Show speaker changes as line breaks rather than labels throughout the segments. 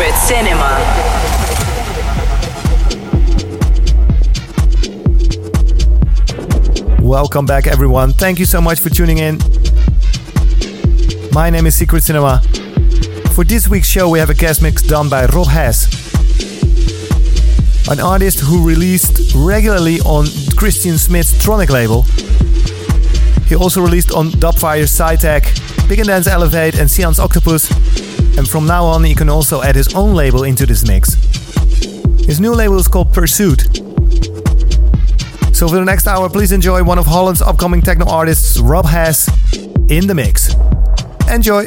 Secret Cinema.
Welcome back, everyone. Thank you so much for tuning in. My name is Secret Cinema. For this week's show, we have a guest mix done by Rob Hes, an artist who released regularly on Christian Smith's Tronic label. He also released on Dubfire, SCI+TEC, Big and Dance Elevate, and Sian's Octopus. And from now on, he can also add his own label into this mix. His new label is called Pursuit. So for the next hour, please enjoy one of Holland's upcoming techno artists, Rob Hes, in the mix. Enjoy!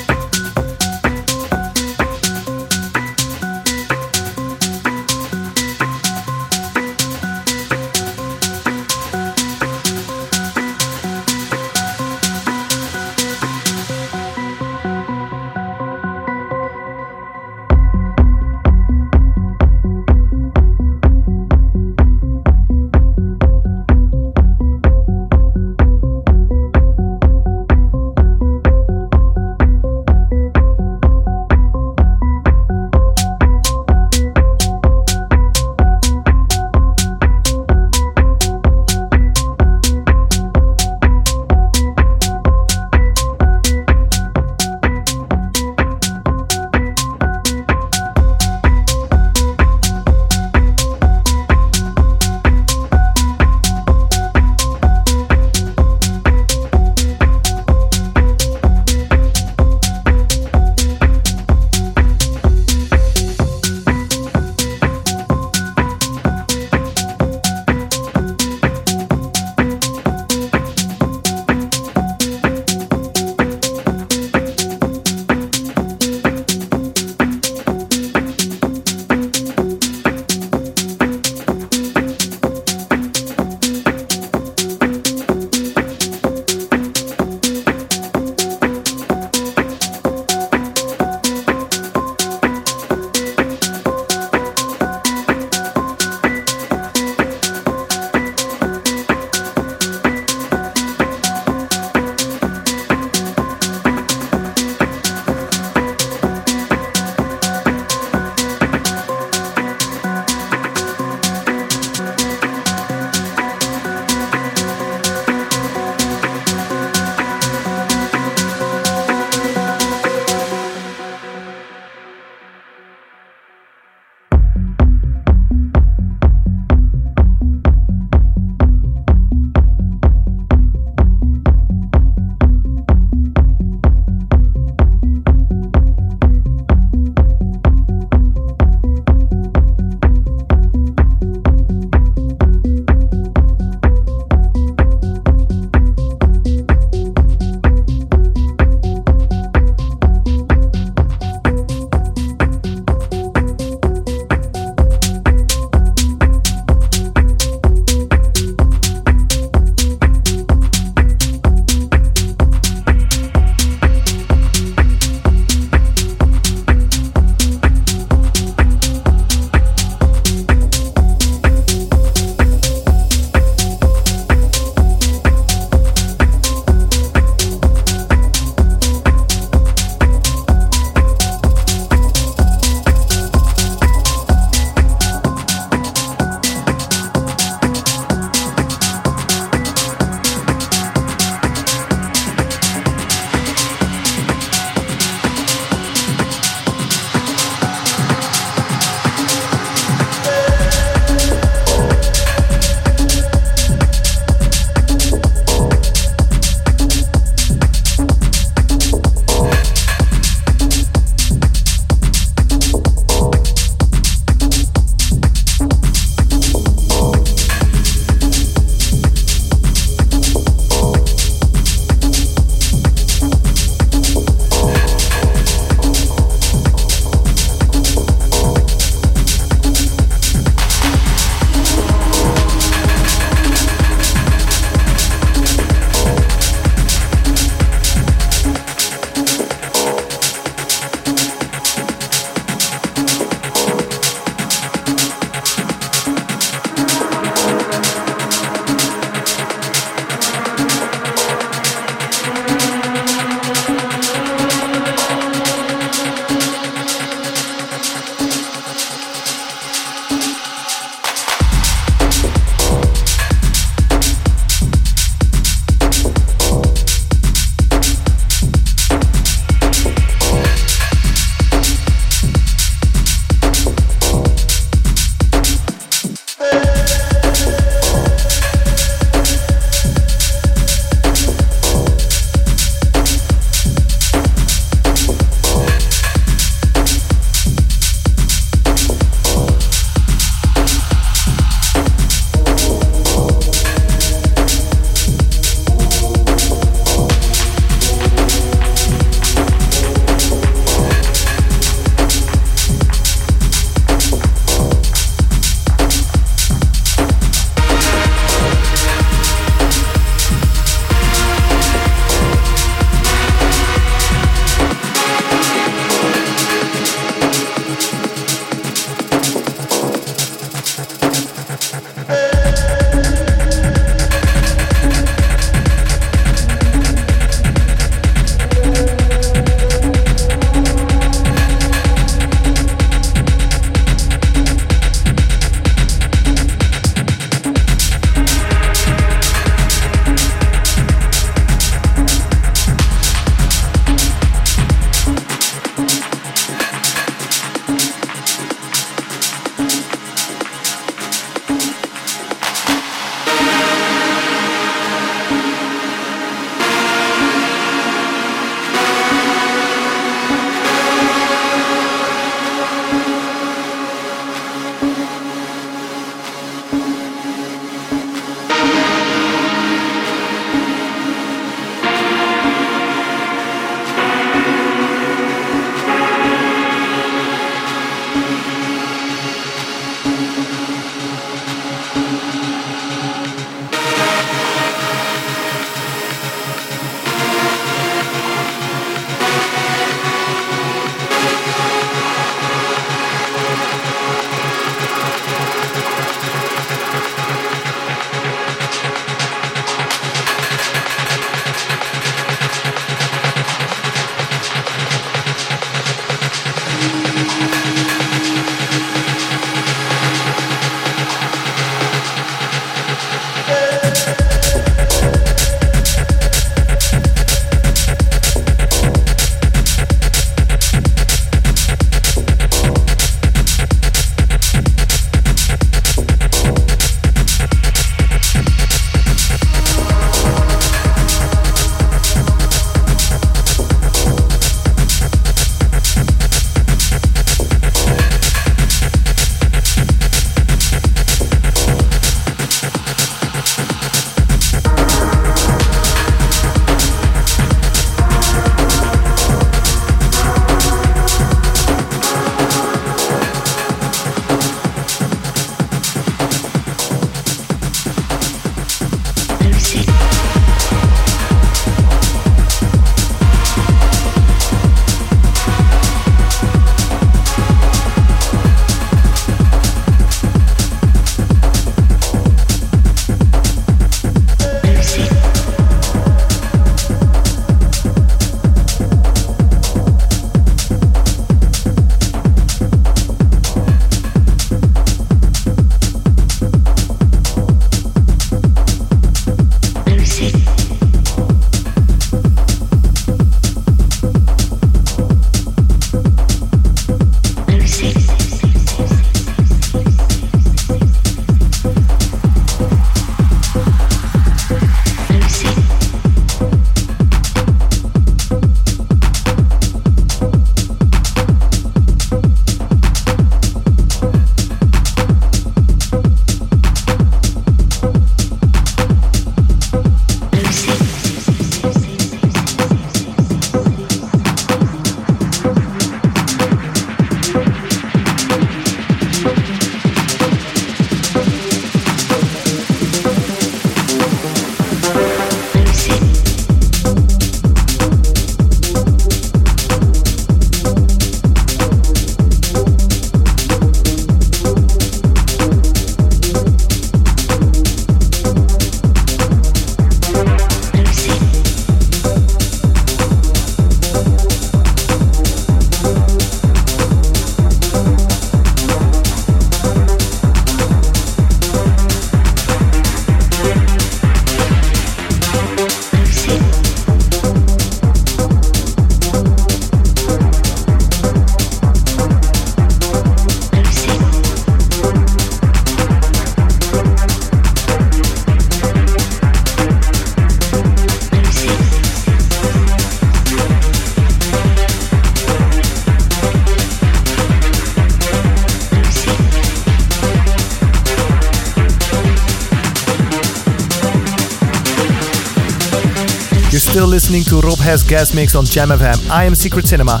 Still listening to Rob Hes Guest Mix on Jam FM. I am Secret Cinema.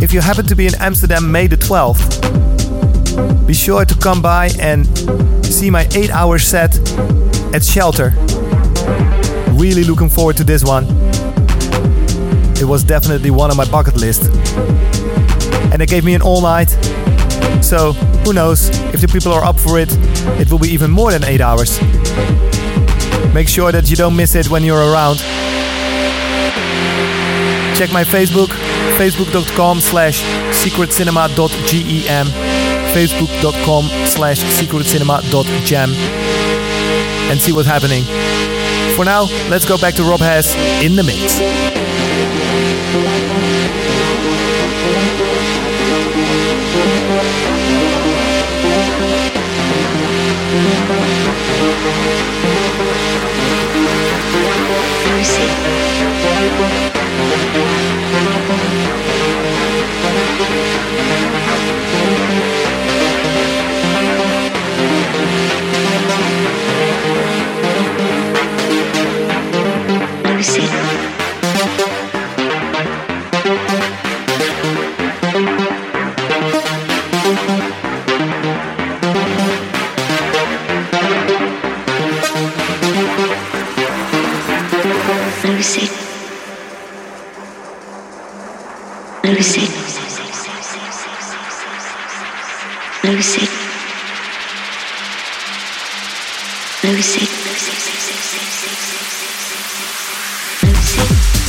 If you happen to be in Amsterdam May the 12th, be sure to come by and see my 8 hour set at Shelter. Really looking forward to this one. It was definitely one on my bucket list. And they gave me an all night. So, who knows, if the people are up for it, it will be even more than 8 hours. Make sure that you don't miss it when you're around. Check my Facebook, facebook.com slash secretcinema.gem, facebook.com slash secretcinema.gem, and see what's happening. For now, let's go back to Rob Hes in the mix mercy. Lucy. Lucy. Lucy. Lucy. Lucy.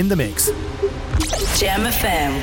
In the mix.
Jam FM.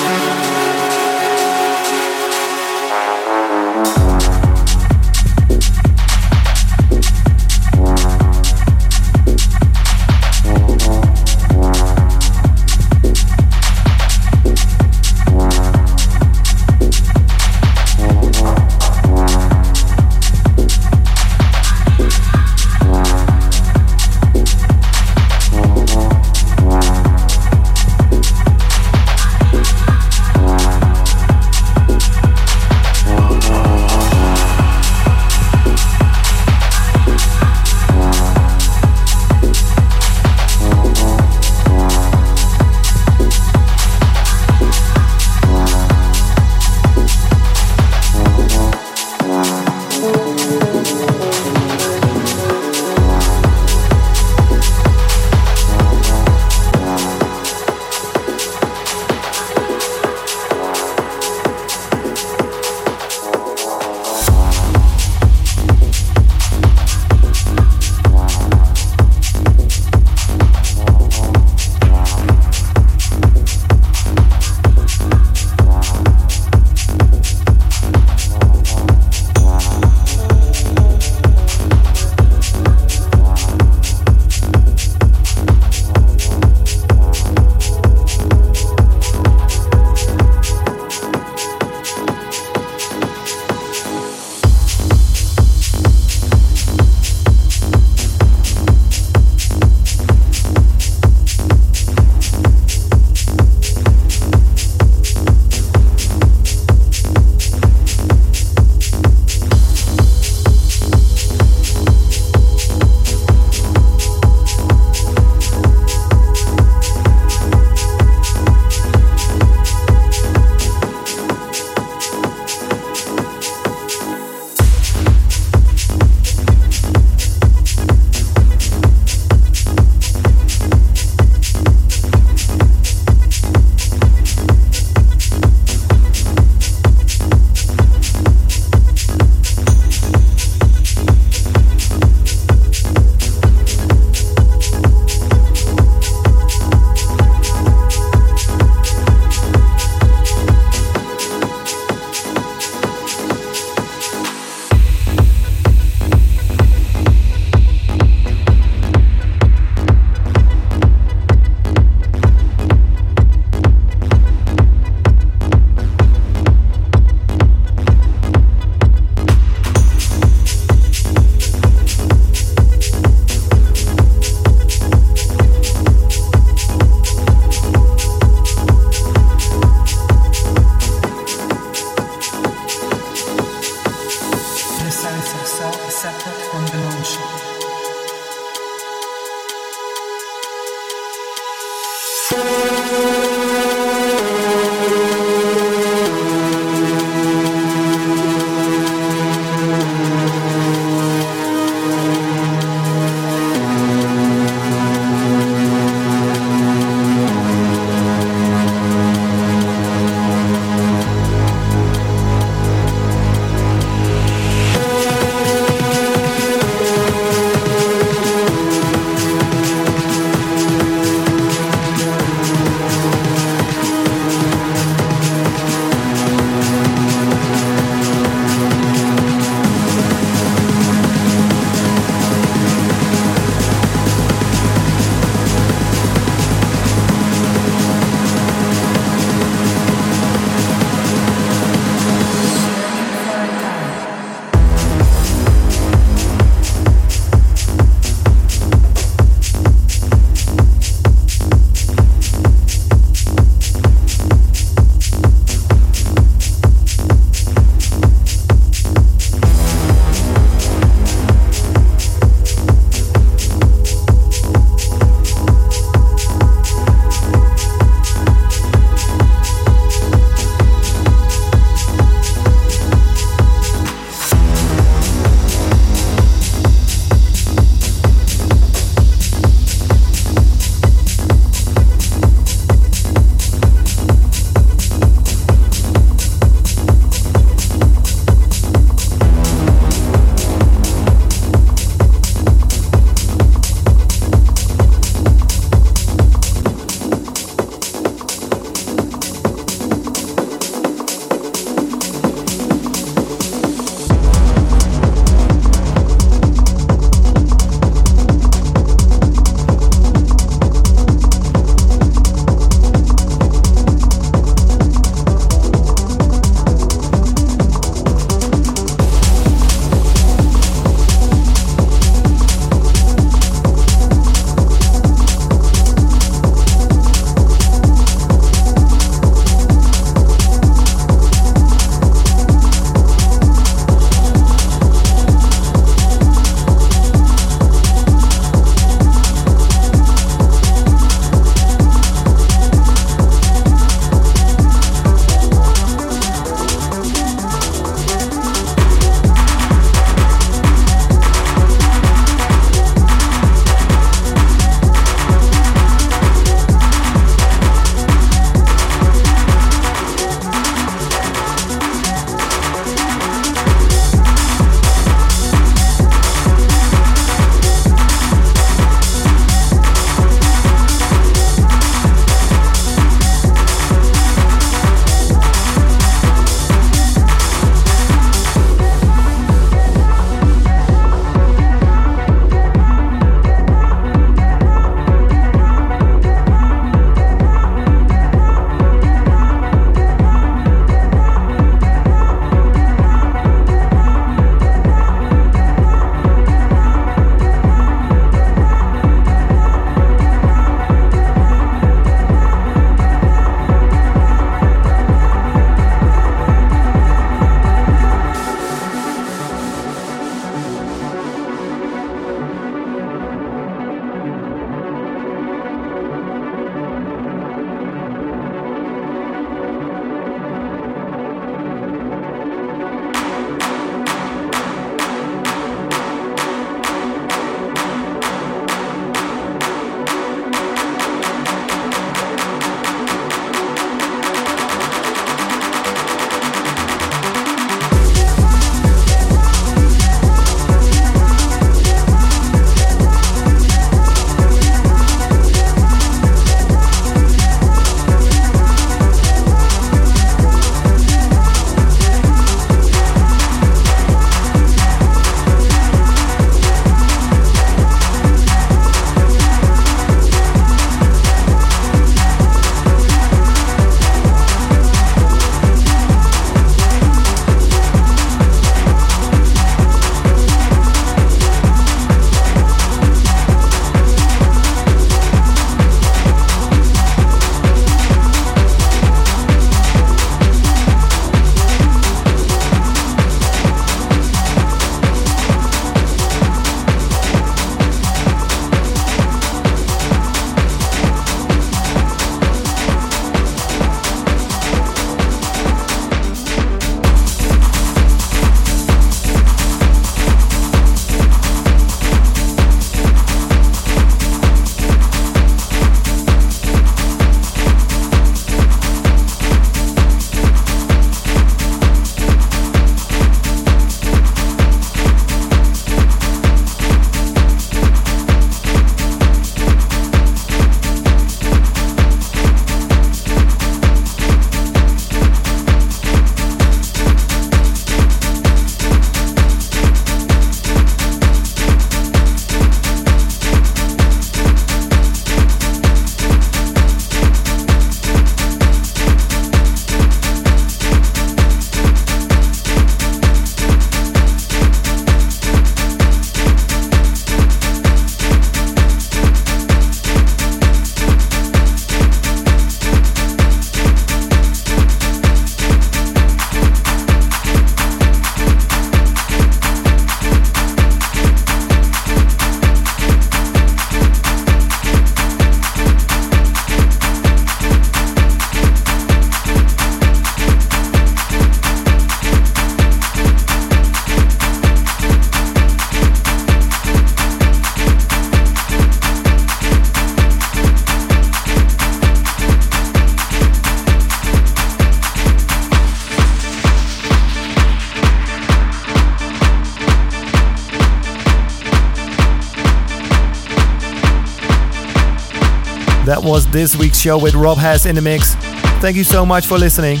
This week's show with Rob Hes in the mix. Thank you so much for listening.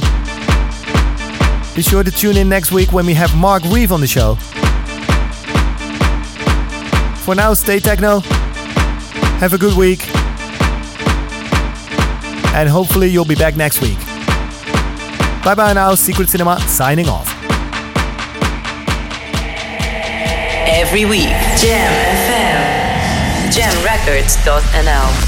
Be sure to tune in next week when we have Mark Reeve on the show. For now, stay techno. Have a good week. And hopefully, you'll be back next week. Bye bye now, Secret Cinema signing off.
Every week, Jam FM. JamRecords.nl